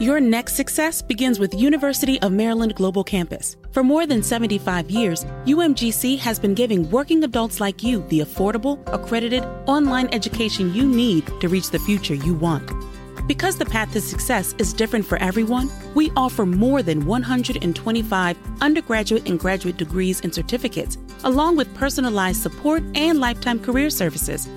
Your next success begins with University of Maryland Global Campus. For more than 75 years, UMGC has been giving working adults like you the affordable, accredited, online education you need to reach the future you want. Because the path to success is different for everyone, we offer more than 125 undergraduate and graduate degrees and certificates, along with personalized support and lifetime career services.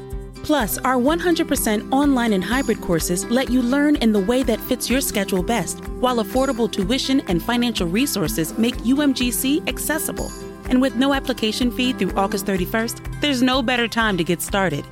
Plus, our 100% online and hybrid courses let you learn in the way that fits your schedule best, while affordable tuition and financial resources make UMGC accessible. And with no application fee through August 31st, there's no better time to get started.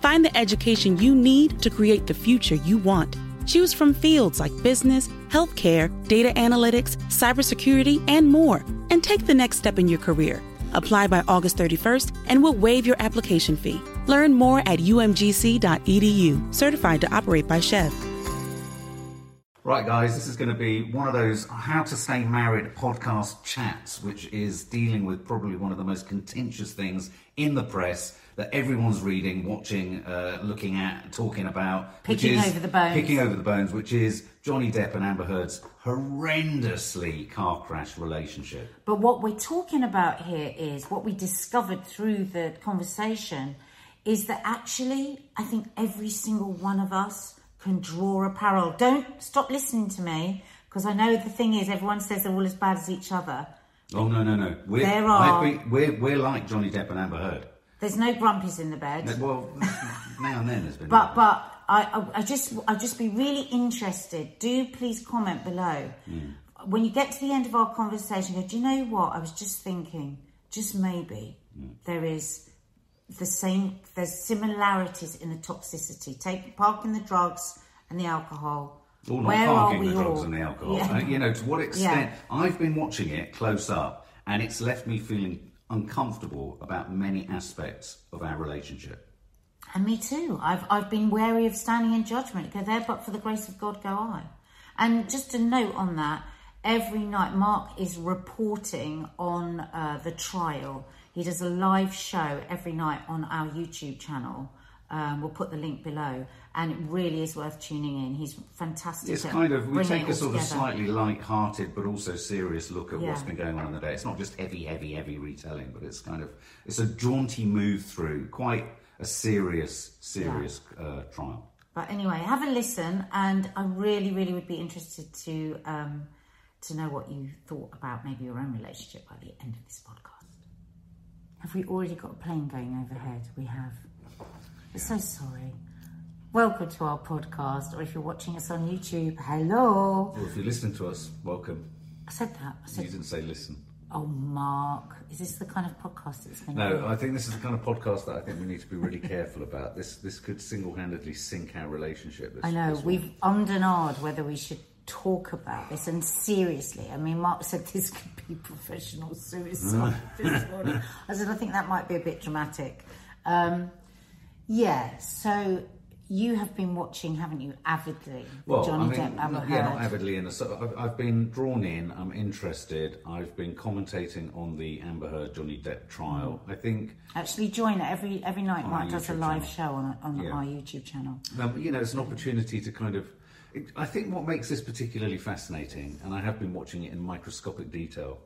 Find the education you need to create the future you want. Choose from fields like business, healthcare, data analytics, cybersecurity, and more, and take the next step in your career. Apply by August 31st, and we'll waive your application fee. Learn more at umgc.edu, certified to operate by SCHEV. Right, guys, this is going to be one of those How to Stay Married podcast chats, which is dealing with probably one of the most contentious things in the press that everyone's reading, watching, uh, looking at, talking about. Picking which is, over the bones. Picking over the bones, which is Johnny Depp and Amber Heard's horrendously car crash relationship. But what we're talking about here is what we discovered through the conversation is that actually, I think every single one of us can draw a parallel. Don't stop listening to me because I know the thing is, everyone says they're all as bad as each other. Oh no no no! We're, There are- we're we're like Johnny Depp and Amber Heard. There's no grumpies in the bed. Well, now and then there's been. But but I, I I just I just be really interested. Do please comment below hmm. when you get to the end of our conversation. Go. Do you know what I was just thinking? Just maybe hmm. there is the same. There's similarities in the toxicity. Take parking the drugs and the alcohol. All not Where parking are we the drugs all? and the alcohol. Yeah. Uh, you know, to what extent Yeah. I've been watching it close up, and it's left me feeling uncomfortable about many aspects of our relationship. And me too. I've I've been wary of standing in judgment. Go there, but for the grace of God, go I. And just a note on that: every night, Mark is reporting on uh, the trial. He does a live show every night on our YouTube channel. Um, we'll put the link below, and it really is worth tuning in. He's fantastic. It's kind of we take a sort of slightly light-hearted but also serious look at what's been going on in the day. It's not just heavy, heavy, heavy retelling, but it's kind of it's a jaunty move through quite a serious, serious uh, trial. But anyway, have a listen, and I really, really would be interested to um, to know what you thought about maybe your own relationship by the end of this podcast. Have we already got a plane going overhead? We have. We're so sorry. Welcome to our podcast, or if you're watching us on YouTube, hello. Well, if you're listening to us, welcome. I said that. I said, You didn't say listen. oh, Mark, is this the kind of podcast it's going to No. I think this is the kind of podcast that I think we need to be really careful about. This this could single-handedly sink our relationship. This, I know this we've ummed and whether we should talk about this, and seriously, I mean, Mark said this could be professional suicide this morning. I said I think that might be a bit dramatic. Um, yeah, so you have been watching, haven't you, avidly? Well, Johnny I mean, Depp not- yeah, not avidly in. A, so I've, I've been drawn in. I'm interested. I've been commentating on the Amber Heard Johnny Depp trial. Mm. I think Actually, join it every every night. Mark does a live channel. show on on Yeah. our YouTube channel. Um, you know, it's an opportunity to kind of. I think what makes this particularly fascinating, and I have been watching it in microscopic detail,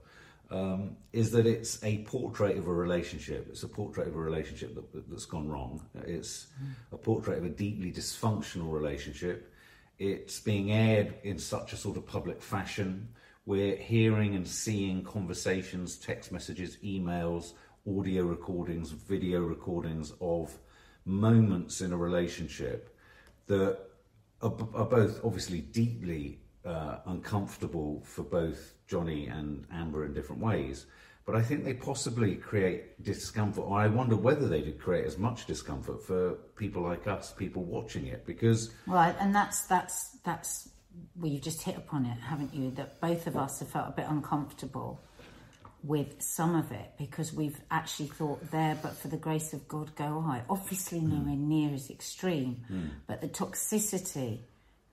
um, is that it's a portrait of a relationship. It's a portrait of a relationship that, that's gone wrong. It's a portrait of a deeply dysfunctional relationship. It's being aired in such a sort of public fashion. We're hearing and seeing conversations, text messages, emails, audio recordings, video recordings of moments in a relationship that are, are both obviously deeply uh, uncomfortable for both Johnny and Amber in different ways. But I think they possibly create discomfort, or I wonder whether they did create as much discomfort for people like us, people watching it, because Right, and that's that's that's well, you've just hit upon it, haven't you? That both of us have felt a bit uncomfortable with some of it because we've actually thought there, but for the grace of God, go I. Obviously, nowhere near as extreme, but the toxicity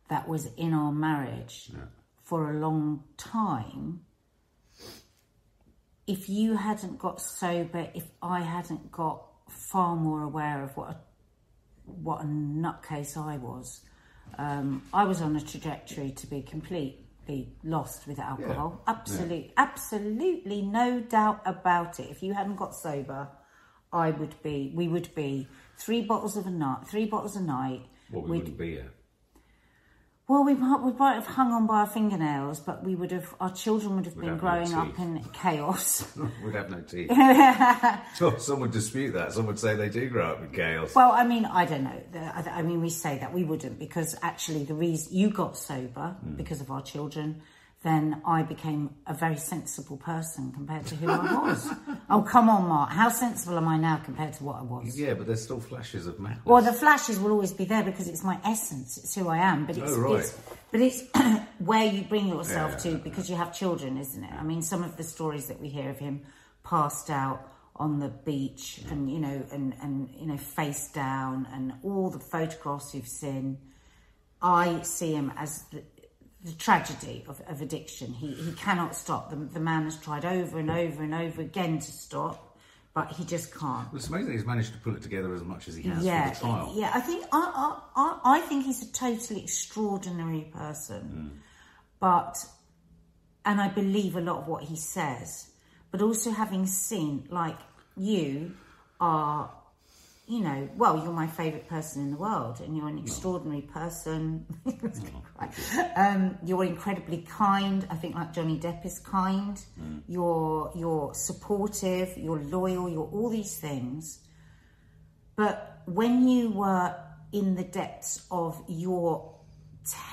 that was in our marriage for a long time. If you hadn't got sober, if I hadn't got far more aware of what a what a nutcase I was, Um, I was on a trajectory to be completely lost with alcohol. Yeah. Absolutely, absolutely, no doubt about it. If you hadn't got sober, I would be. We would be three bottles of a night, three bottles a night. Well, we wouldn't be here. Well, we might, we might have hung on by our fingernails, but we would have. Our children would have been have no growing up teeth. in chaos. We'd have no teeth. so some would dispute that. Some would say they do grow up in chaos. Well, I mean, I don't know. The- I I mean, we say that we wouldn't because actually, the reason you got sober hmm. because of our children, then I became a very sensible person compared to who I was. oh, come on, Mark. How sensible am I now compared to what I was? yeah, but there's still flashes of madness. Well, the flashes will always be there because it's my essence. It's who I am. But oh, it's, Oh, right. it's but it's where you bring yourself Yeah, to yeah, because you have children, isn't it? I mean, some of the stories that we hear of him passed out on the beach and you know and and you know face down and all the photographs you've seen. I see him as the, the tragedy of, of addiction. He he cannot stop. The, the man has tried over and over and over again to stop, but he just can't. It's amazing he's managed to pull it together as much as he has Yeah, for the trial. yeah. I think I, I, I, think he's a totally extraordinary person, Hmm. but and I believe a lot of what he says. But also having seen, like you are, you know, well, you're my favourite person in the world, and you're an extraordinary person. um, you're incredibly kind. I think, like Johnny Depp is kind. Mm. You're you're supportive. You're loyal. You're all these things. But when you were in the depths of your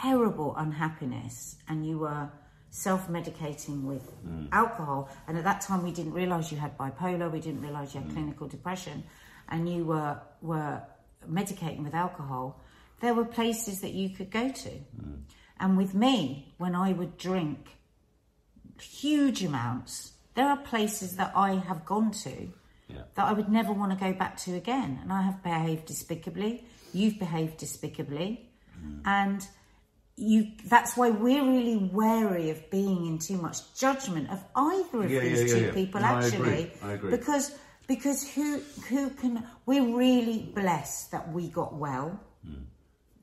terrible unhappiness and you were self medicating with mm. alcohol, and at that time we didn't realize you had bipolar, we didn't realize you had mm. clinical depression, and you were, were medicating with alcohol, there were places that you could go to. Hmm. And with me, when I would drink huge amounts, there are places that I have gone to Yeah. that I would never want to go back to again. And I have behaved despicably. You've behaved despicably. Hmm. And you that's why we're really wary of being in too much judgment of either of Yeah, these yeah, two people No, I actually. agree. I agree. Because because who who can we're really blessed that we got well.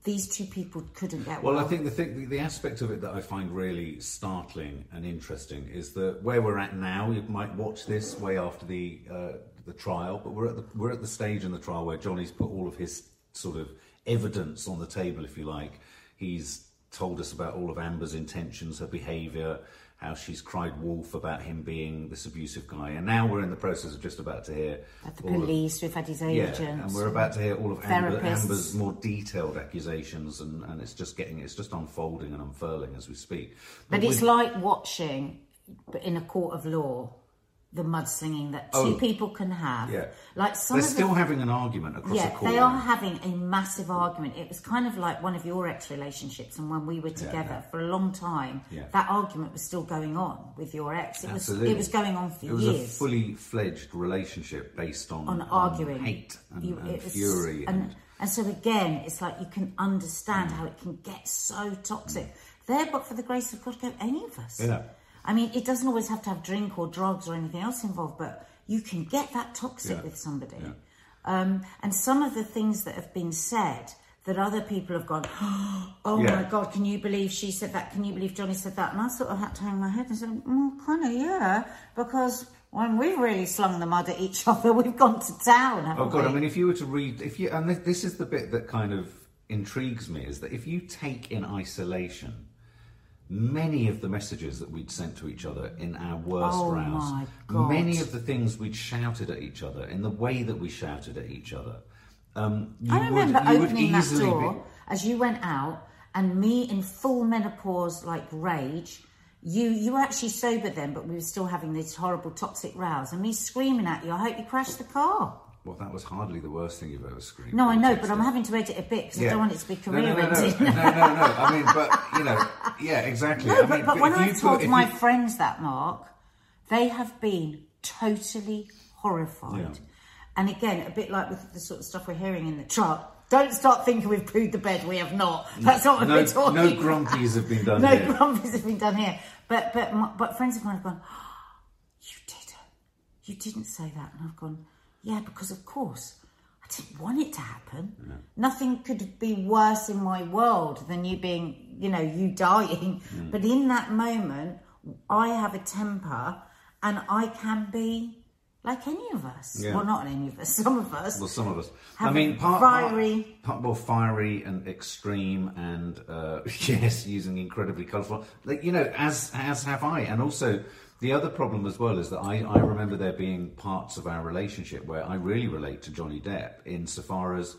These two people couldn't get well. Well, I think the thing, the, the aspect of it that I find really startling and interesting is that where we're at now, you might watch this way after the uh, the trial, but we're at the we're at the stage in the trial where Johnny's put all of his sort of evidence on the table, if you like. He's told us about all of Amber's intentions, her behaviour, how she's cried wolf about him being this abusive guy, and now we're in the process of just about to hear At the all of- police, we've had his agents. yeah, and we're about to hear all of Amber. Amber's more detailed accusations, and, and it's just getting, it's just unfolding and unfurling as we speak. But it's like watching, but in a court of law, the mudslinging that two Oh. people can have. yeah, Like some they're still the, having an argument across yeah, the court. they are having a massive argument. It was kind of like one of your ex relationships, and when we were together yeah. for a long time, Yeah. that argument was still going on with your ex. It Absolutely. was it was going on for years. It was years. a fully fledged relationship based on, on arguing, hate, and, You- and fury, and, and and so again, it's like you can understand mm. how it can get so toxic. There, but for the grace of God, go any of us. Yeah. I mean, it doesn't always have to have drink or drugs or anything else involved, but you can get that toxic Yeah. with somebody. Yeah. Um, and some of the things that have been said that other people have gone, oh Yeah. my God, can you believe she said that? Can you believe Johnny said that? And I sort of had to hang my head and say, well, kind of, yeah, because when we've really slung the mud at each other, we've gone to town, haven't Oh god! we? I mean, if you were to read, if you, and this, this is the bit that kind of intrigues me, is that if you take in isolation many of the messages that we'd sent to each other in our worst Oh, rows, many of the things we'd shouted at each other, in the way that we shouted at each other, um, you I remember would, opening that door be. as you went out, and me in full menopause, like rage. You you were actually sober then, but we were still having these horrible toxic rows, and me screaming at you. I hope you crashed the car. Well, that was hardly the worst thing you've ever screamed. No, I know, but. I'm having to edit a bit because I don't want it to be career no, no, no, ending. no, no, no. I mean, but you know, yeah, exactly. No, I but, mean, but when if I you told my you- friends that, Mark, they have been totally horrified. Yeah. And again, a bit like with the sort of stuff we're hearing in the truck. Don't start thinking we've pooed the bed. We have not. That's not what no, we're talking no grumpies have been done No here. grumpies have been done here. But but my, but friends of mine have gone. "Oh, you didn't. You didn't say that, and I've gone. Yeah, because of course. Didn't want it to happen. Nothing could be worse in my world than you being, you know, you dying. Mm. But in that moment, I have a temper and I can be like any of us. Yeah. Well, not any of us, some of us. Well, some of us. I mean, part, fiery- part, part well, fiery and extreme, and uh, yes, using incredibly colourful. Like, you know, as as have I, and also the other problem as well is that I, I remember there being parts of our relationship where I really relate to Johnny Depp insofar as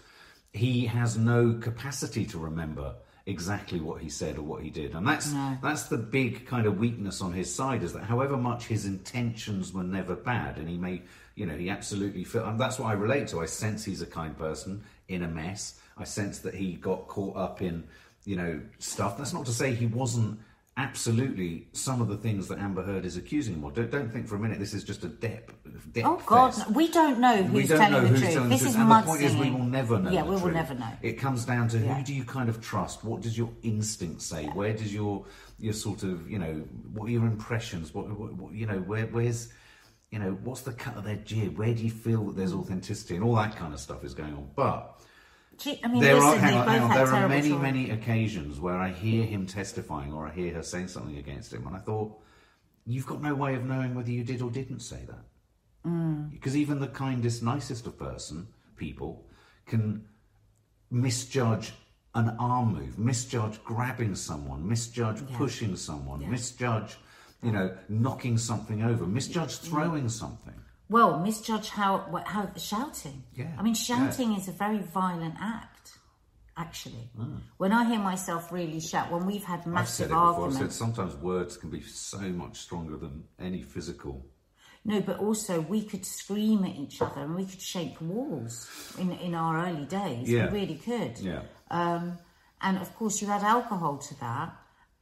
he has no capacity to remember exactly what he said or what he did. And that's No. that's the big kind of weakness on his side is that however much his intentions were never bad and he may you know he absolutely feel and that's what i relate to. I sense he's a kind person in a mess. I sense that he got caught up in you know stuff. That's not to say he wasn't absolutely some of the things that amber heard is accusing him of don't, don't think for a minute this is just a dep dep Oh God, no, we don't know who's don't telling know the who's truth. telling this the is truth. And the point is, we will never know. Yeah, we will truth. never know. It comes down to Yeah. who do you kind of trust? What does your instinct say? Where does your your sort of you know what are your impressions? What, what, what you know where where's you know what's the cut of their jib? Where do you feel that there's authenticity and all that kind of stuff is going on? But I mean, there listen, are hang on, hang on, there are many children. many occasions where I hear him testifying or I hear her saying something against him, and I thought you've got no way of knowing whether you did or didn't say that. Mm. Because even the kindest, nicest of person, people, can misjudge an arm move, misjudge grabbing someone, misjudge Yeah. pushing someone, Yeah. misjudge, you know, knocking something over, misjudge throwing something. Well, misjudge how how shouting. Yeah, I mean, yeah. shouting is a very violent act. Actually, when I hear myself really shout, when we've had Hmm. I've said massive before. I've arguments, said sometimes words can be so much stronger than any physical. no, but also we could scream at each other and we could shake walls in in our early days. Yeah. We really could. Yeah. Um, and of course, you add alcohol to that,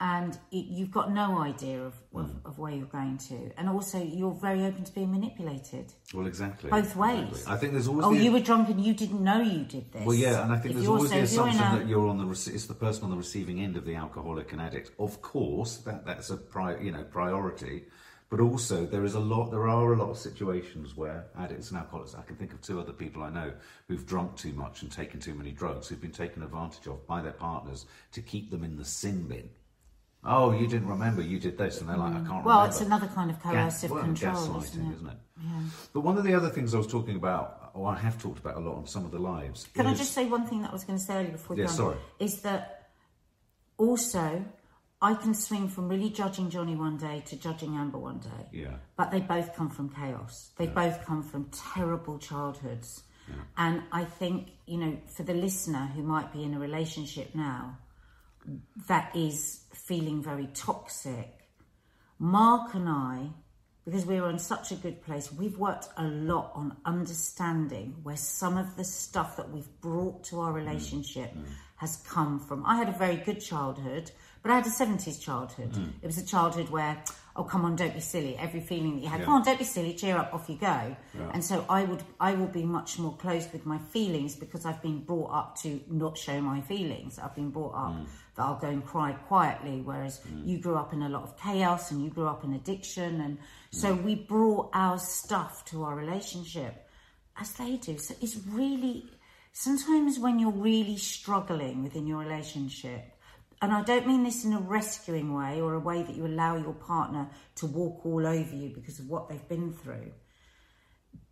and it, you've got no idea of, of, Hmm. of where you're going to. And also, you're very open to being manipulated Well, exactly. both ways. Exactly. I think there's always Oh, the, you were drunk and you didn't know you did this. Well, yeah, and I think If there's always so- the if you're assumption a- that you're on the rece- it's the person on the receiving end of the alcoholic and addict. Of course, that that's a pri- you know priority, but also there is a lot. There are a lot of situations where addicts and alcoholics. I can think of two other people I know who've drunk too much and taken too many drugs, who've been taken advantage of by their partners to keep them in the sin bin. Oh, you didn't remember you did this, and they're like, I can't Well, remember. it's another kind of Gas- coercive well, control, gaslighting, isn't it? Yeah. But one of the other things I was talking about, or I have talked about a lot on some of the lives. Can I just say one thing that I was going to say earlier before we Yeah, sorry. Is that also I can swing from really judging Johnny one day to judging Amber one day. Yeah. But they both come from chaos. They both come from terrible childhoods. And I think, you know, for the listener who might be in a relationship now that is feeling very toxic, Mark and I, because we were in such a good place, we've worked a lot on understanding where some of the stuff that we've brought to our mm. relationship mm. has come from. I had a very good childhood, but I had a 70s childhood. Mm. It was a childhood where, oh, come on, don't be silly. Every feeling that you had, Yeah. come on, don't be silly, cheer up, off you go. And so I would, I will be much more close with my feelings because I've been brought up to not show my feelings. I've been brought up mm. that I'll go and cry quietly, whereas mm. you grew up in a lot of chaos and you grew up in addiction. And so we brought our stuff to our relationship as they do. So it's really, sometimes when you're really struggling within your relationship, and I don't mean this in a rescuing way or a way that you allow your partner to walk all over you because of what they've been through.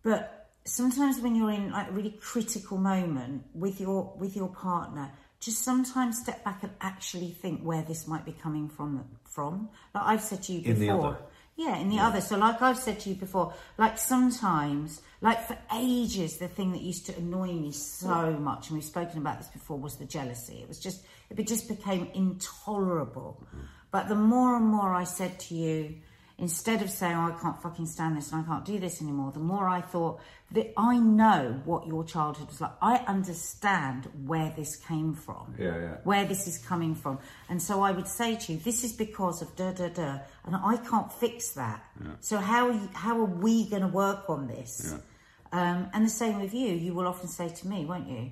But sometimes when you're in like a really critical moment with your with your partner, just sometimes step back and actually think where this might be coming from from. Like I've said to you before. In. Yeah, in the other. So, like I've said to you before, like sometimes, like for ages, the thing that used to annoy me so much, and we've spoken about this before, was the jealousy. It was just, it just became intolerable. Mm. But the more and more I said to you, instead of saying, oh, I can't fucking stand this and I can't do this anymore, the more I thought that I know what your childhood was like. I understand where this came from Yeah, yeah. where this is coming from. And so I would say to you, this is because of da da da, and I can't fix that. So how are you, how are we going to work on this? Um, and the same with you. You will often say to me, won't you?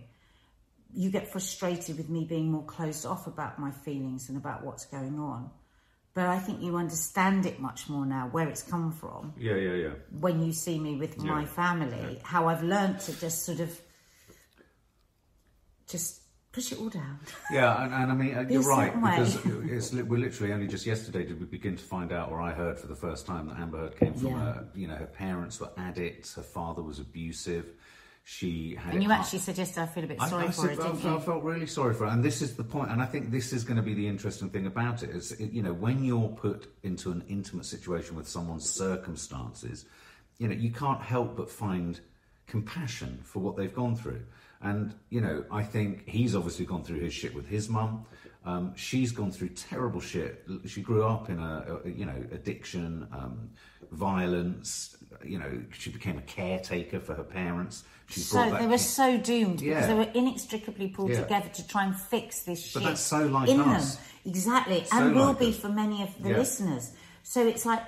You get frustrated with me being more closed off about my feelings and about what's going on. But I think you understand it much more now, where it's come from Yeah, yeah, yeah. when you see me with my Yeah. family, how I've learned to just sort of just push it all down. Yeah, and, and I mean, uh, you're right because it's we're literally only just yesterday did we begin to find out, or I heard for the first time that Amber Heard came from Yeah. a, you know, her parents were addicts, her father was abusive, she had. And you actually suggested I feel a bit sorry I, for said- it, I didn't felt, you? I felt really sorry for her, and this is the point. And I think this is going to be the interesting thing about it. Is it, you know when you're put into an intimate situation with someone's circumstances, you know you can't help but find compassion for what they've gone through. And you know, I think he's obviously gone through his shit with his mum. Um, she's gone through terrible shit. She grew up in a, a you know addiction, um, violence. You know, she became a caretaker for her parents. She So they were so doomed Yeah. because they were inextricably pulled Yeah. together to try and fix this shit. But that's so like in us. them, exactly, So and will like be for many of the Yeah. listeners. So it's like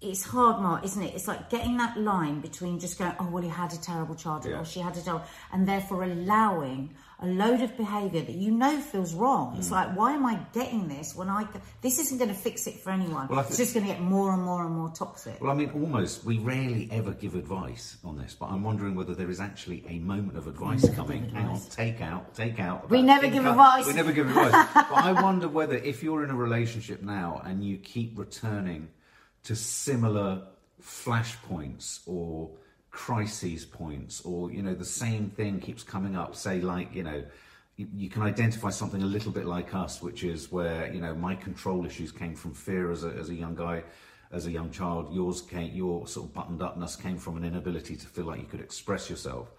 it's hard, Mark, isn't it? It's like getting that line between just going, "Oh, well, he had a terrible childhood," Yeah. or "She had a terrible," and therefore allowing a load of behaviour that you know feels wrong. Mm. It's like, why am I getting this when I, This isn't going to fix it for anyone. Well, it's just going to get more and more and more toxic. Well, I mean, almost, we rarely ever give advice on this, but I'm wondering whether there is actually a moment of advice coming. give Hang on, take out, take out. We never give out- advice. We never give advice. but I wonder whether if you're in a relationship now and you keep returning to similar flashpoints or crises points, or, you know, the same thing keeps coming up, say, like, you know, you, you can identify something a little bit like us, which is where you know my control issues came from fear as a, as a young guy, as a young child. Yours came, your sort of buttoned upness came from an inability to feel like you could express yourself.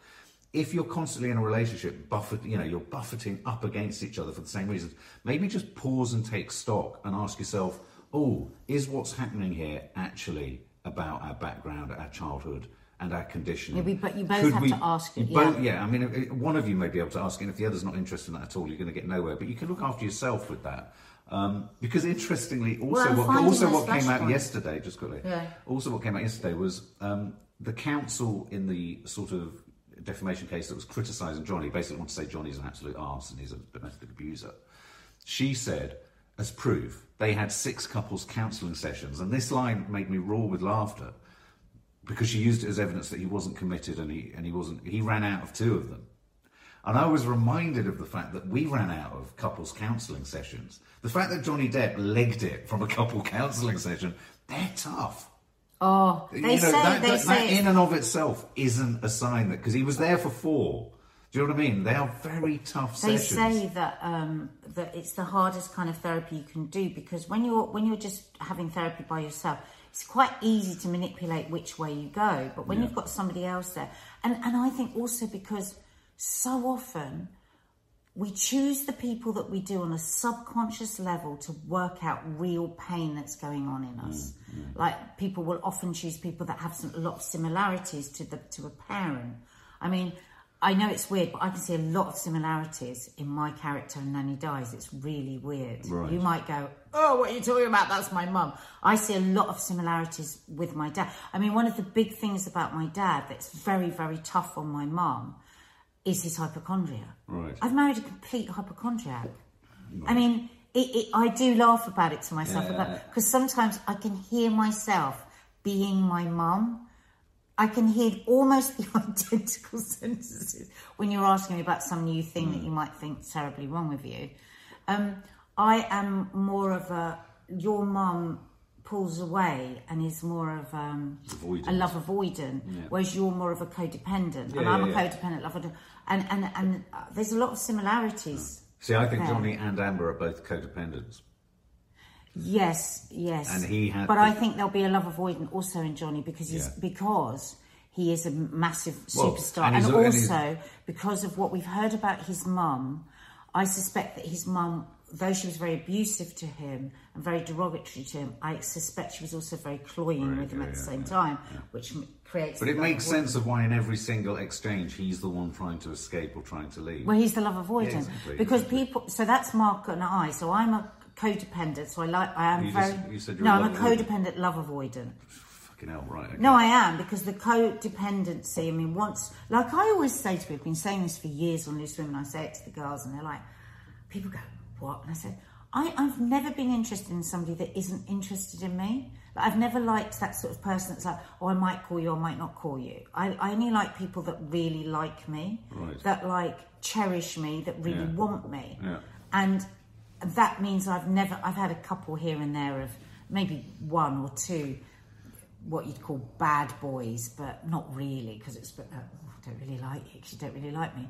If you're constantly in a relationship, buffet, you know, you're buffeting up against each other for the same reasons. Maybe just pause and take stock and ask yourself, "Oh, is what's happening here actually about our background, our childhood, and our conditioning?" Yeah, but you both Could have we- to ask it, you both- yeah. yeah, I mean, one of you may be able to ask, and if the other's not interested in that at all, you're going to get nowhere. But you can look after yourself with that. Um, because interestingly, also I'm what also what came out flashpoints. yesterday, just quickly, Yeah. also what came out yesterday was um, the counsel in the sort of defamation case that was criticising Johnny, basically wanted to say Johnny's an absolute arse and he's a domestic abuser. She said, as proof, they had six couples counselling sessions, and this line made me roar with laughter because she used it as evidence that he wasn't committed and he and he wasn't he ran out of two of them. And I was reminded of the fact that we ran out of couples counselling sessions. The fact that Johnny Depp legged it from a couple counselling session, they're tough. Oh, they You know, say that, they that, say that in and of itself isn't a sign that because he was there for four. Do you know what I mean? They are very tough They sessions. say that um, that it's the hardest kind of therapy you can do because when you're when you're just having therapy by yourself, it's quite easy to manipulate which way you go. But when Yeah. you've got somebody else there, and and I think also because so often we choose the people that we do on a subconscious level to work out real pain that's going on in us. Like people will often choose people that have some, a lot of similarities to the to a parent. I mean, I know it's weird, but I can see a lot of similarities in my character and Nanny Dies. It's really weird. Right. You might go, "Oh, what are you talking about? That's my mum." I see a lot of similarities with my dad. I mean, one of the big things about my dad that's very, very tough on my mum is his hypochondria. Right. I've married a complete hypochondriac. I mean, it, it, I do laugh about it to myself Yeah. because sometimes I can hear myself being my mum. I can hear almost the identical sentences when you're asking me about some new thing Hmm. that you might think terribly wrong with you. Um, I am more of a your mum pulls away and is more of um, a love avoidant, whereas you're more of a codependent, Yeah, and I'm yeah, a yeah. codependent lover. And and and uh, there's a lot of similarities. See, I think Yeah. Johnny and Amber are both codependents. Yes, yes. And he had but the- I think there'll be a love avoidant also in Johnny because he's Yeah. because he is a massive Well, superstar, and and, he's- and also because of what we've heard about his mum. I suspect that his mum, though she was very abusive to him and very derogatory to him, I suspect she was also very cloying Right, with him yeah, at the yeah, same time, which creates. But it makes avoidance. sense of why in every single exchange he's the one trying to escape or trying to leave. Well, he's the love avoidant exactly, because exactly. people. So that's Mark and I. So I'm a codependent. So I like. I am You very. just- you said you're no, I'm a codependent love avoidant. Fucking hell, right? Okay. No, I am because the codependency. I mean, once, like I always say to people, I've been saying this for years on Loose Women. I say it to the girls, and they're like, people go, "What?" And I said, I, I've never been interested in somebody that isn't interested in me. Like, I've never liked that sort of person that's like, oh, I might call you, I might not call you. I, I only like people that really like me, Right. that like cherish me, that really Yeah. want me. Yeah. And that means I've never, I've had a couple here and there of maybe one or two what you'd call bad boys, but not really because it's uh, oh, I don't really like you because you don't really like me,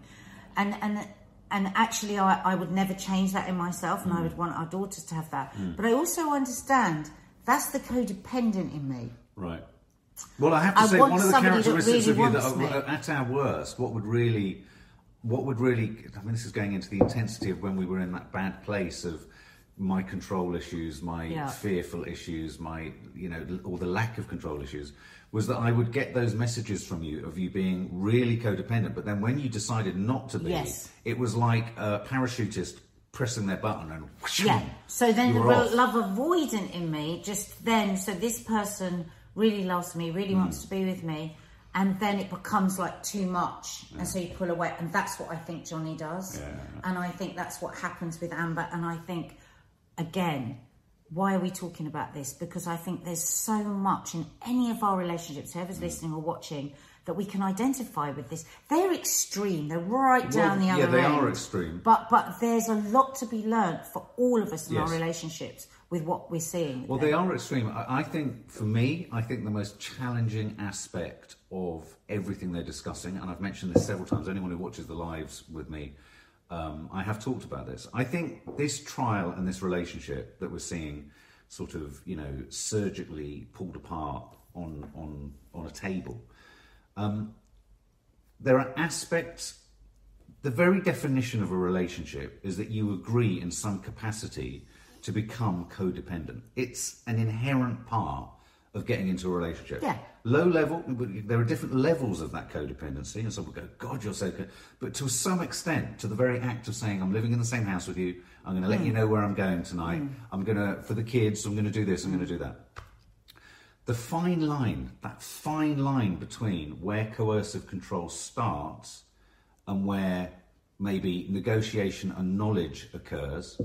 and and and actually I, I would never change that in myself, and I mm. would want our daughters to have that. Mm. But I also understand that's the codependent in me. Right. Well, I have to I say, one of the characteristics really of you that are, uh, at our worst, what would really, what would really, I mean, this is going into the intensity of when we were in that bad place of my control issues, my Yeah. fearful issues, my, you know, or the lack of control issues, was that I would get those messages from you of you being really codependent, but then when you decided not to be, Yes. it was like a parachutist pressing their button and whoosh, Yeah. So then the off. love avoidant in me just then. So this person really loves me, really Hmm. wants to be with me, and then it becomes like too much, and so you pull away. And that's what I think Johnny does, Yeah. and I think that's what happens with Amber. And I think again. Why are we talking about this? Because I think there's so much in any of our relationships, whoever's Hmm. listening or watching, that we can identify with this. They're extreme. They're right down the yeah, other they end. are extreme. But but there's a lot to be learned for all of us in our relationships with what we're seeing. Well, they are extreme. I, I think, for me, I think the most challenging aspect of everything they're discussing, and I've mentioned this several times, anyone who watches the lives with me, um, I have talked about this. I think this trial and this relationship that we're seeing sort of, you know, surgically pulled apart on, on, on a table, um, there are aspects the very definition of a relationship is that you agree in some capacity to become codependent. It's an inherent part of getting into a relationship. Yeah. Low level, there are different levels of that codependency, and some will go, God, you're so good. But to some extent, to the very act of saying, I'm living in the same house with you, I'm going to let you mm. know where I'm going tonight, mm. I'm going to, for the kids, I'm going to do this, I'm going to mm. do that the fine line, that fine line between where coercive control starts and where maybe negotiation and knowledge occurs,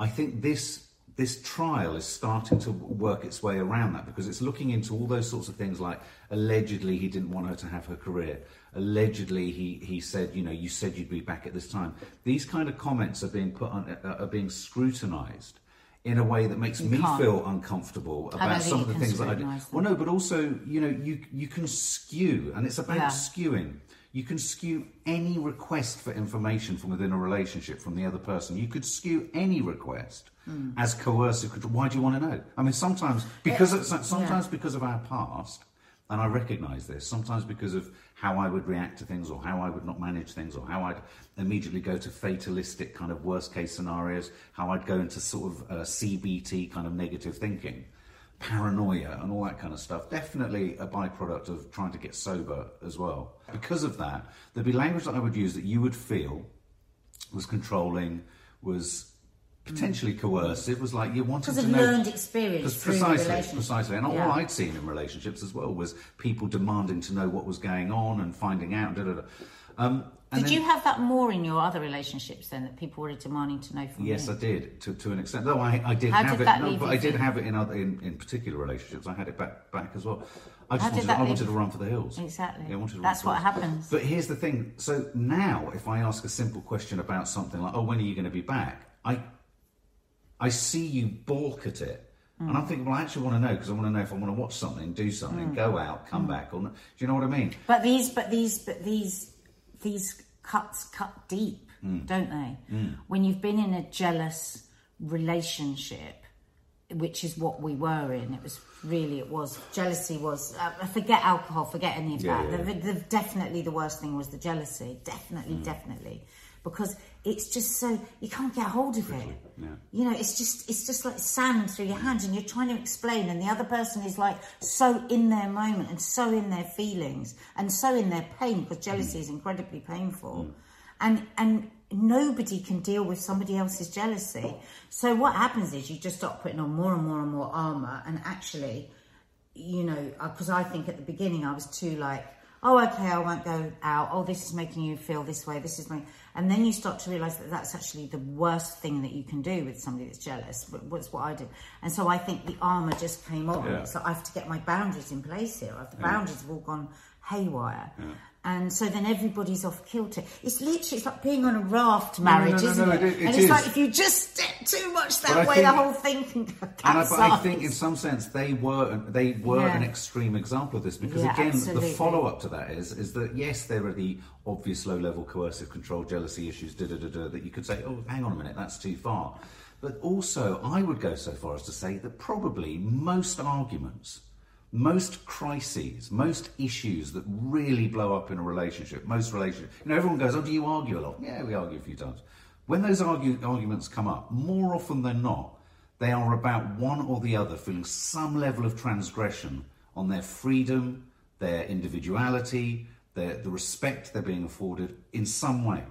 I think this this trial is starting to work its way around that because it's looking into all those sorts of things like allegedly he didn't want her to have her career allegedly he, he said you know you said you'd be back at this time these kind of comments are being put on uh, are being scrutinized in a way that makes me can't. feel uncomfortable about some of the things that I do. them. Well, no, but also, you know, you you can skew, and it's about Yeah. skewing. You can skew any request for information from within a relationship from the other person. You could skew any request Hmm. as coercive. Why do you want to know? I mean, sometimes because of, sometimes because of our past, and I recognise this. Sometimes because of how I would react to things, or how I would not manage things, or how I'd immediately go to fatalistic kind of worst case scenarios. How I'd go into sort of uh, CBT kind of negative thinking paranoia and all that kind of stuff. Definitely a byproduct of trying to get sober as well. Because of that, there'd be language that I would use that you would feel was controlling, was potentially coercive, was like you wanted to know. learned experience Because through the precisely, precisely, and Yeah. all I'd seen in relationships as well was people demanding to know what was going on and finding out. Da, da, da. Um, and Did then- you have that more in your other relationships then that people were demanding to know from Yes, you? Yes, I did to, to an extent. Though I, I did How have did it, that no, but I did have it in other in, in particular relationships. I had it back back as well. I just How wanted, I wanted to run for the hills. Exactly. Yeah, I wanted to That's what happens. But here's the thing. So now, if I ask a simple question about something like, "Oh, when are you going to be back?" I I see you balk at it. And Mm. I'm thinking, well, I actually want to know because I want to know if I want to watch something, do something, Mm. go out, come back, or not. do you know what I mean? But these, but these, but these, these cuts cut deep, Mm. don't they? When you've been in a jealous relationship, which is what we were in, it was really it was jealousy was. Uh, forget alcohol, forget any of Yeah, that. yeah, The, the, definitely, the worst thing was the jealousy. Definitely, Mm. definitely, because it's just so you can't get hold of it. yeah. You know, it's just it's just like sand through your hands, and you're trying to explain, and the other person is like so in their moment and so in their feelings and so in their pain because jealousy is incredibly painful, mm. and and nobody can deal with somebody else's jealousy. So what happens is you just start putting on more and more and more armor, and actually, you know, uh, because I think at the beginning I was too like. oh, okay, I won't go out. Oh, this is making you feel this way. This is my, and then you start to realize that that's actually the worst thing that you can do with somebody that's jealous. What's what I did, and so I think the armor just came on. Yeah. So I have to get my boundaries in place here. The mm. boundaries have all gone haywire. And so then everybody's off kilter. It's literally it's like being on a raft marriage, no, no, isn't no, it? it- it and it's is. like if you just step too much But that way, think- the whole thing can go And I, but I think, in some sense, they were they were Yeah. an extreme example of this because Yeah, again, absolutely. the follow up to that is is that yes, there are the obvious low level coercive control, jealousy issues, da da da da, that you could say, oh, hang on a minute, that's too far. But also, I would go so far as to say that probably most arguments, most crises, most issues that really blow up in a relationship, most relationships, you know, everyone goes, oh, do you argue a lot? Yeah, we argue a few times. When those argue, arguments come up, more often than not, they are about one or the other feeling some level of transgression on their freedom, their individuality, their, the respect they're being afforded in some way.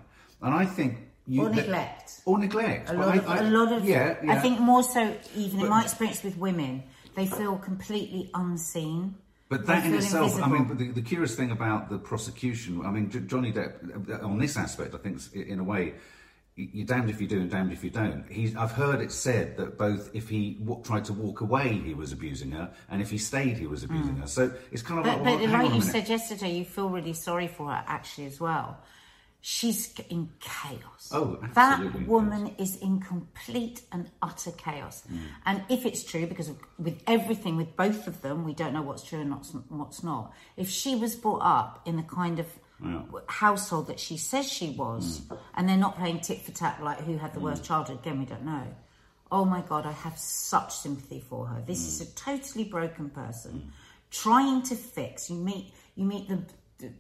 And I think you, Or neglect. or neglect. A lot, I- of, I- a lot of, yeah, yeah. I think more so, even in my experience with women, they feel completely unseen. But that in itself, I mean, the, the curious thing about the prosecution, I mean, J- Johnny Depp, uh, on this aspect, I think, in a way, you're damned if you do and damned if you don't. He's, I've heard it said that both if he w- tried to walk away, he was abusing her, and if he stayed, he was abusing her. So it's kind of Mm. But, like, well, but hang on like you said yesterday, you feel really sorry for her actually as well. She's in chaos. Oh, that absolutely in woman is in complete and utter chaos. Mm. And if it's true, because with everything, with both of them, we don't know what's true and what's, what's not. If she was brought up in the kind of household that she says she was, Mm. and they're not playing tit for tat like who had the worst childhood, again, we don't know. Oh my God, I have such sympathy for her. This is a totally broken person trying to fix. You meet you meet the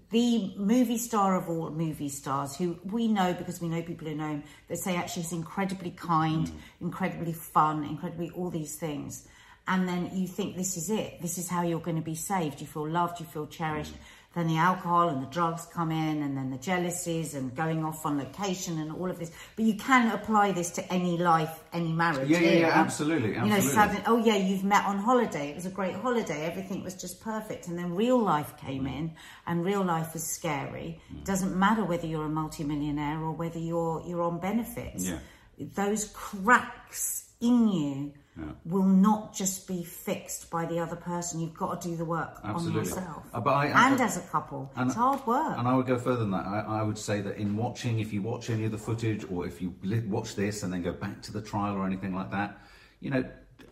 the movie star of all movie stars, who we know because we know people who know him. That say actually he's incredibly kind, mm. incredibly fun, incredibly all these things. And then you think this is it. This is how you're going to be saved. You feel loved. You feel cherished. Mm. Then the alcohol and the drugs come in, and then the jealousies and going off on location and all of this. But you can apply this to any life, any marriage. Yeah, yeah, yeah, absolutely, You know, absolutely. suddenly, oh yeah, you've met on holiday. It was a great holiday. Everything was just perfect. And then real life came mm. in, and real life is scary. It doesn't matter whether you're a multimillionaire or whether you're you're on benefits. Yeah. Those cracks in you will not just be fixed by the other person. You've got to do the work Absolutely. on yourself. Uh, but I- and I- as a couple, And- it's hard work. And I would go further than that. I, I would say that in watching, if you watch any of the footage, or if you watch this and then go back to the trial or anything like that, you know,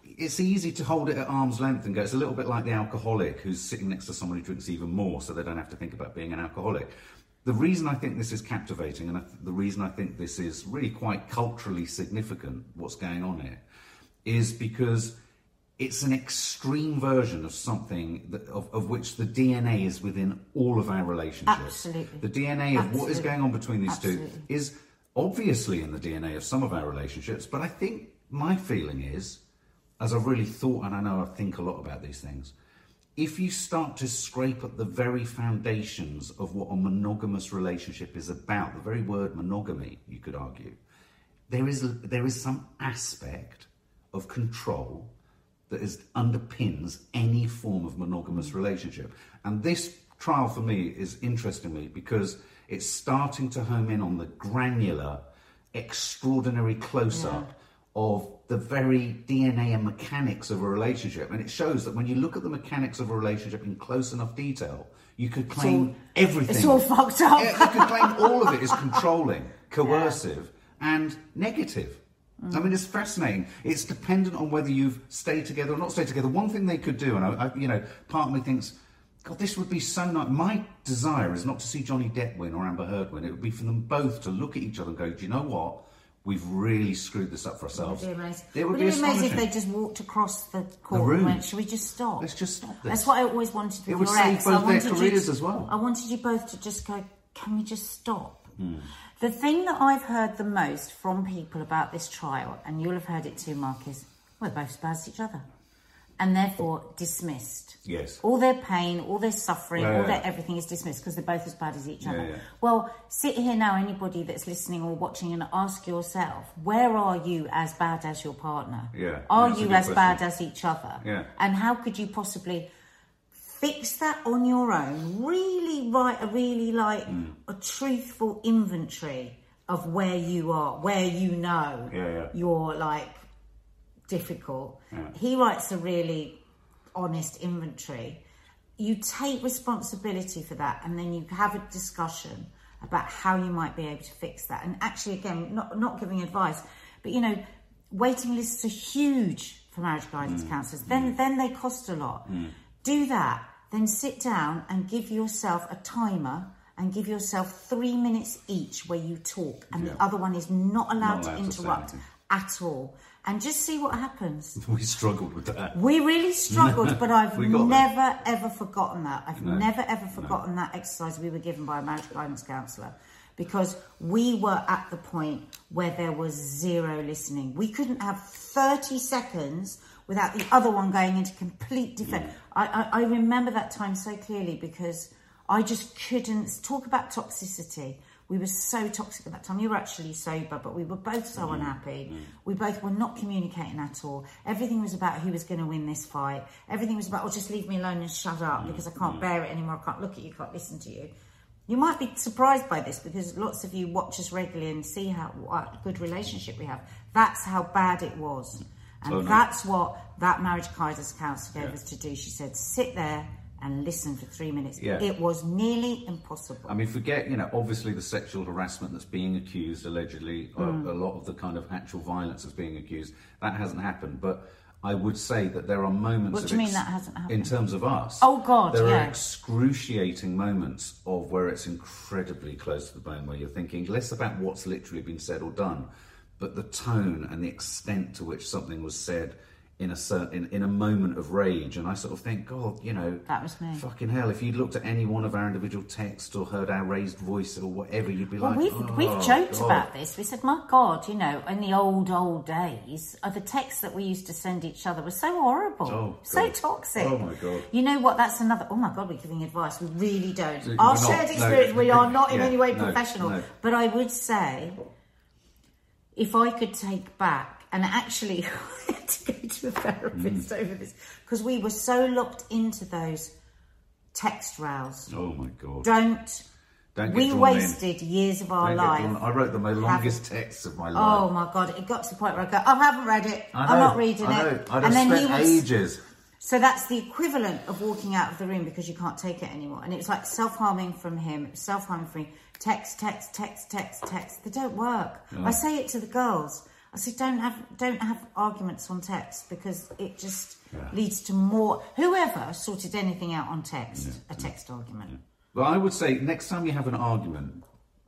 it's easy to hold it at arm's length and go. It's a little bit like the alcoholic who's sitting next to someone who drinks even more, so they don't have to think about being an alcoholic. The reason I think this is captivating, and I th- the reason I think this is really quite culturally significant, what's going on here, is because it's an extreme version of something that, of, of which the DNA is within all of our relationships. Absolutely. The DNA of what is going on between these Absolutely. two is obviously in the DNA of some of our relationships, but I think my feeling is, as I've really thought, and I know I think a lot about these things, if you start to scrape at the very foundations of what a monogamous relationship is about, the very word monogamy, you could argue, there is there is some aspect of control that is underpins any form of monogamous relationship. And this trial for me is interesting me because it's starting to home in on the granular, extraordinary close up of the very DNA and mechanics of a relationship. And it shows that when you look at the mechanics of a relationship in close enough detail, you could claim all- everything. it's all fucked up. Yeah, you could claim all of it is controlling, coercive, and negative. Mm. I mean, it's fascinating. It's dependent on whether you've stayed together or not stayed together. One thing they could do, and I, I, you know, part of me thinks, God, this would be so nice. My desire is not to see Johnny Depp win or Amber Heard win. It would be for them both to look at each other and go, do you know what? We've really screwed this up for ourselves. It Would be amazing? It would Would be it amazing if they just walked across the court room. and went, should we just stop? Let's just stop this. That's what I always wanted with It would your save ex. both I their careers to- as well. I wanted you both to just go, can we just stop? Hmm. The thing that I've heard the most from people about this trial, and you'll have heard it too, Mark, is we're both as each other. And therefore dismissed. Yes. All their pain, all their suffering, Yeah, all yeah. their everything is dismissed because they're both as bad as each Yeah, other. Well, sit here now, anybody that's listening or watching, and ask yourself, where are you as bad as your partner? Yeah, Are you as bad as each other? Yeah. And how could you possibly fix that on your own. Really write a really like Mm. a truthful inventory of where you are, where you know Yeah, yeah. you're like difficult. He writes a really honest inventory. You take responsibility for that, and then you have a discussion about how you might be able to fix that. And actually, again, not not giving advice, but you know, waiting lists are huge for marriage guidance mm. counsellors. Then mm. then they cost a lot. Mm. Do that. Then sit down and give yourself a timer. And give yourself three minutes each where you talk, and Yeah. the other one is not allowed Not to allowed to interrupt anything. at all. And just see what happens. We struggled with that. We really struggled, but I've We got there. never ever forgotten that. I've No. never ever forgotten that exercise we were given by a marriage guidance counsellor because we were at the point where there was zero listening. We couldn't have 30 seconds without the other one going into complete defense. I, I, I remember that time so clearly because I just couldn't talk about toxicity. We were so toxic at that time. You were actually sober, but we were both so mm-hmm. unhappy. Mm-hmm. We both were not communicating at all. Everything was about who was going to win this fight. Everything was about, oh, just leave me alone and shut up mm-hmm. because I can't bear it anymore. I can't look at you, can't listen to you. You might be surprised by this because lots of you watch us regularly and see how what good relationship we have. That's how bad it was. Mm. And Oh, no. that's what that marriage guidance counsellor gave us to do. She said, sit there and listen for three minutes. Yeah. It was nearly impossible. I mean, forget, you know, obviously the sexual harassment that's being accused, allegedly, Mm. a lot of the kind of actual violence that's being accused, that hasn't happened. But I would say that there are moments. What of do you mean that hasn't happened? In terms of us. Oh, God, There yeah. are excruciating moments of where it's incredibly close to the bone, where you're thinking less about what's literally been said or done, but the tone and the extent to which something was said in a certain in, in a moment of rage and I sort of think god you know That was me. fucking hell if you'd looked at any one of our individual texts or heard our raised voice or whatever you'd be Well, like we've oh, we've joked God." about this. We said, "My God, you know, in the old old days, uh, the texts that we used to send each other were so horrible, Oh, so toxic." Oh, my God. You know what? That's another. Oh my God, we're giving advice. We really don't. So Our we're not- shared no. experience. We are not in Yeah, any way no, professional. no. But I would say, if I could take back, and actually, I had to go to a therapist Mm. over this because we were so locked into those text rows. oh my god Don't. Don't get we drawn in. wasted years of our life. I wrote the most longest texts of my life Oh my god! It got to the point where I go, I haven't read it. I I'm not reading I know. it. I'd have spent ages So that's the equivalent of walking out of the room because you can't take it anymore. And it was like self-harming from him, self-harming from me. Text, text, text, text, text. They don't work. I say it to the girls. I say don't have don't have arguments on text because it just Yeah. leads to more. Whoever sorted anything out on text, a text argument. Well, I would say next time you have an argument,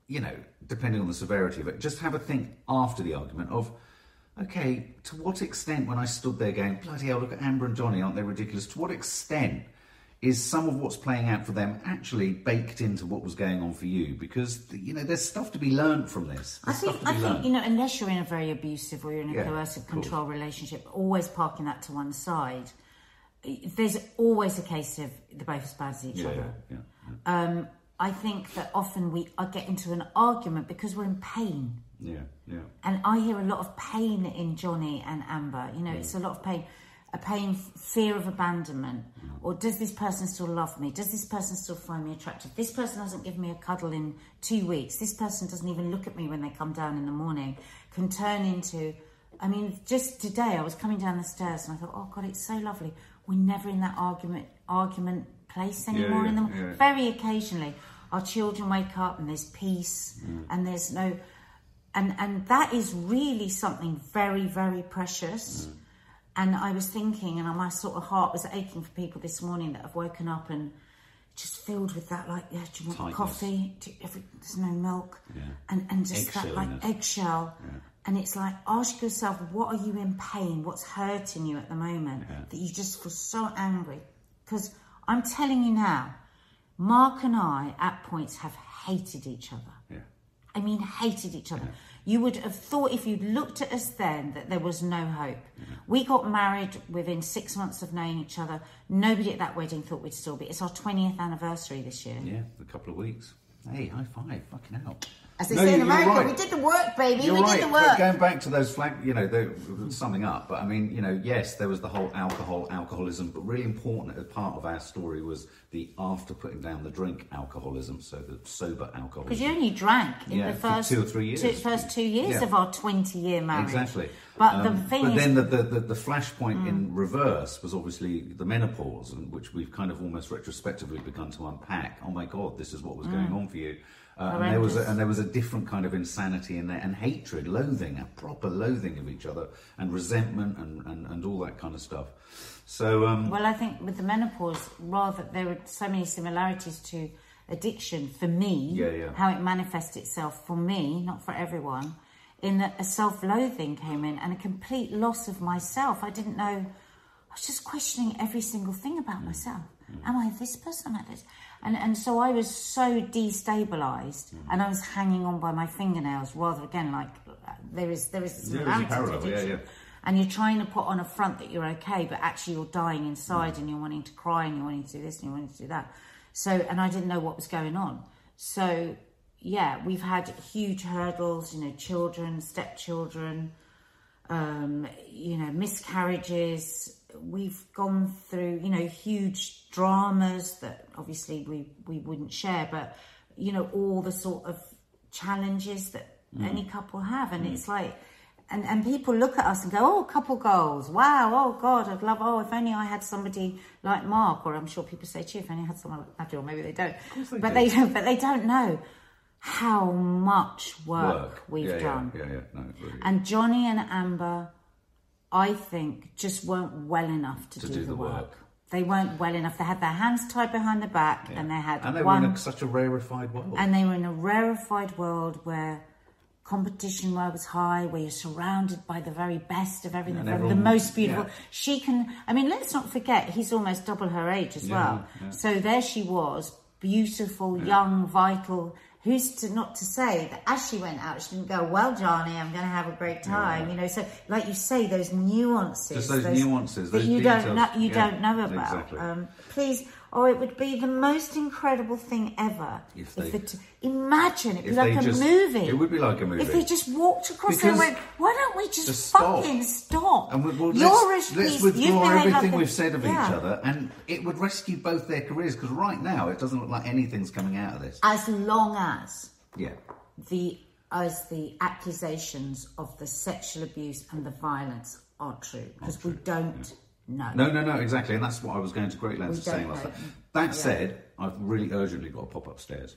you know, depending on the severity of it, just have a think after the argument of, okay, to what extent when I stood there going, bloody hell, look at Amber and Johnny, aren't they ridiculous? To what extent is some of what's playing out for them actually baked into what was going on for you? Because, you know, there's stuff to be learned from this. I think, I think learned. you know, unless you're in a very abusive or you're in a Yeah, coercive control relationship, always parking that to one side. There's always a case of they're both as bad as each yeah, other. yeah, yeah. Um, I think that often we get into an argument because we're in pain. yeah, yeah. And I hear a lot of pain in Johnny and Amber. You know, it's a lot of pain. A pain, fear of abandonment. Or does this person still love me? Does this person still find me attractive? This person hasn't given me a cuddle in two weeks. This person doesn't even look at me when they come down in the morning. Can turn into, I mean, just today I was coming down the stairs and I thought, oh God, it's so lovely. We're never in that argument argument place anymore. yeah, in the yeah. very occasionally, our children wake up and there's peace and there's no and and that is really something very very precious Mm. And i was thinking and my sort of heart was aching for people this morning that have woken up and just filled with that like yeah do you want Tightness. coffee? Do you, every, there's no milk. Yeah. and and just that like eggshell. And it's like ask yourself what are you in pain? What's hurting you at the moment that you just feel so angry? Because i'm telling you now mark and i at points have hated each other. Yeah. I mean, hated each other. You would have thought if you'd looked at us then that there was no hope. Mm-hmm. We got married within six months of knowing each other. Nobody at that wedding thought we'd still be. It's our 20th anniversary this year. Yeah, a couple of weeks. Hey, high five, fucking hell. As they No, say in you're America, right. we did the work, baby. You're we right, did the but work. going back to those flag, you know, the, summing up. But I mean, you know, yes, there was the whole alcohol, alcoholism, but really important as part of our story was the after putting down the drink alcoholism, so the sober alcoholism. Because you only drank in Yeah, the for first two or three years. two- first two years Yeah. of our twenty-year marriage. Exactly. But the Um, thing but is, Mm. then the, the, the, the flashpoint in reverse was obviously the menopause, and which we've kind of almost retrospectively begun to unpack. Oh my God, this is what was going on for you. Uh, and there was a, Mm. And there was a different kind of insanity in there, and hatred, loathing, a proper loathing of each other, and resentment, and, and, and all that kind of stuff. So um, well, I think with the menopause, rather there were so many similarities to addiction for me. Yeah, yeah. How it manifests itself for me, not for everyone, in that a self-loathing came in and a complete loss of myself. I didn't know. I was just questioning every single thing about myself. Am I this person? Am I this? And and so I was so destabilized, and I was hanging on by my fingernails. Rather again, like there is there is a Yeah, there's a parallel, yeah, yeah. And you're trying to put on a front that you're okay, but actually you're dying inside, and you're wanting to cry, and you're wanting to do this, and you're wanting to do that. So, and I didn't know what was going on. So, yeah, we've had huge hurdles. You know, children, stepchildren, um, you know, miscarriages. We've gone through, you know, huge dramas that obviously we, we wouldn't share, but, you know, all the sort of challenges that mm. any couple have. And mm. it's like, and, and people look at us and go, oh, couple goals. Wow. Oh, God, I'd love, oh, if only I had somebody like Mark, or I'm sure people say, too, if only I had someone like or maybe they don't. they but do. they don't, but they don't know how much work, work. we've yeah, done. Yeah, yeah, yeah. No, really. And Johnny and Amber, I think, just weren't well enough to, To do, do the the work. work. They weren't well enough. They had their hands tied behind the back, and they had and they one, were in a, such a rarefied world. and they were in a rarefied world where competition was high, where you're surrounded by the very best of everything, And the most beautiful. yeah. She can. I mean, let's not forget he's almost double her age as Yeah, well. yeah. So there she was, beautiful, young, vital. Who's to not to say that as she went out, she didn't go, "Well, Johnny, I'm going to have a great time." You know, so like you say, those nuances, Just those nuances, that those you don't know, you Yeah, don't know about. exactly. Um, please, oh, it would be the most incredible thing ever If they- it, imagine it'd be like a just- movie. it would be like a movie. If they just walked across there and went, "Why don't we just, Just fucking stop?" And we, well, You're let's, let's withdraw everything we've said of Yeah. each other, and it would rescue both their careers. Because right now, it doesn't look like anything's coming out of this. As long as Yeah, the as the accusations of the sexual abuse and the violence are true, because we don't know. No, no, no, exactly, and that's what I was going to great lengths of saying last time. That said, I've really urgently got to pop upstairs.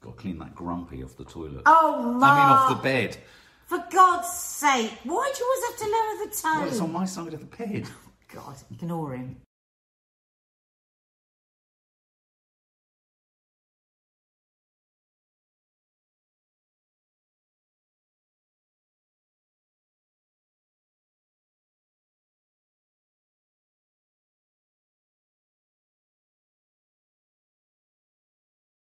Got to clean that grumpy off the toilet. Oh, I mean, off the bed. For God's sake, why do you always have to lower the tone? Well, it's on my side of the bed. God, ignore him.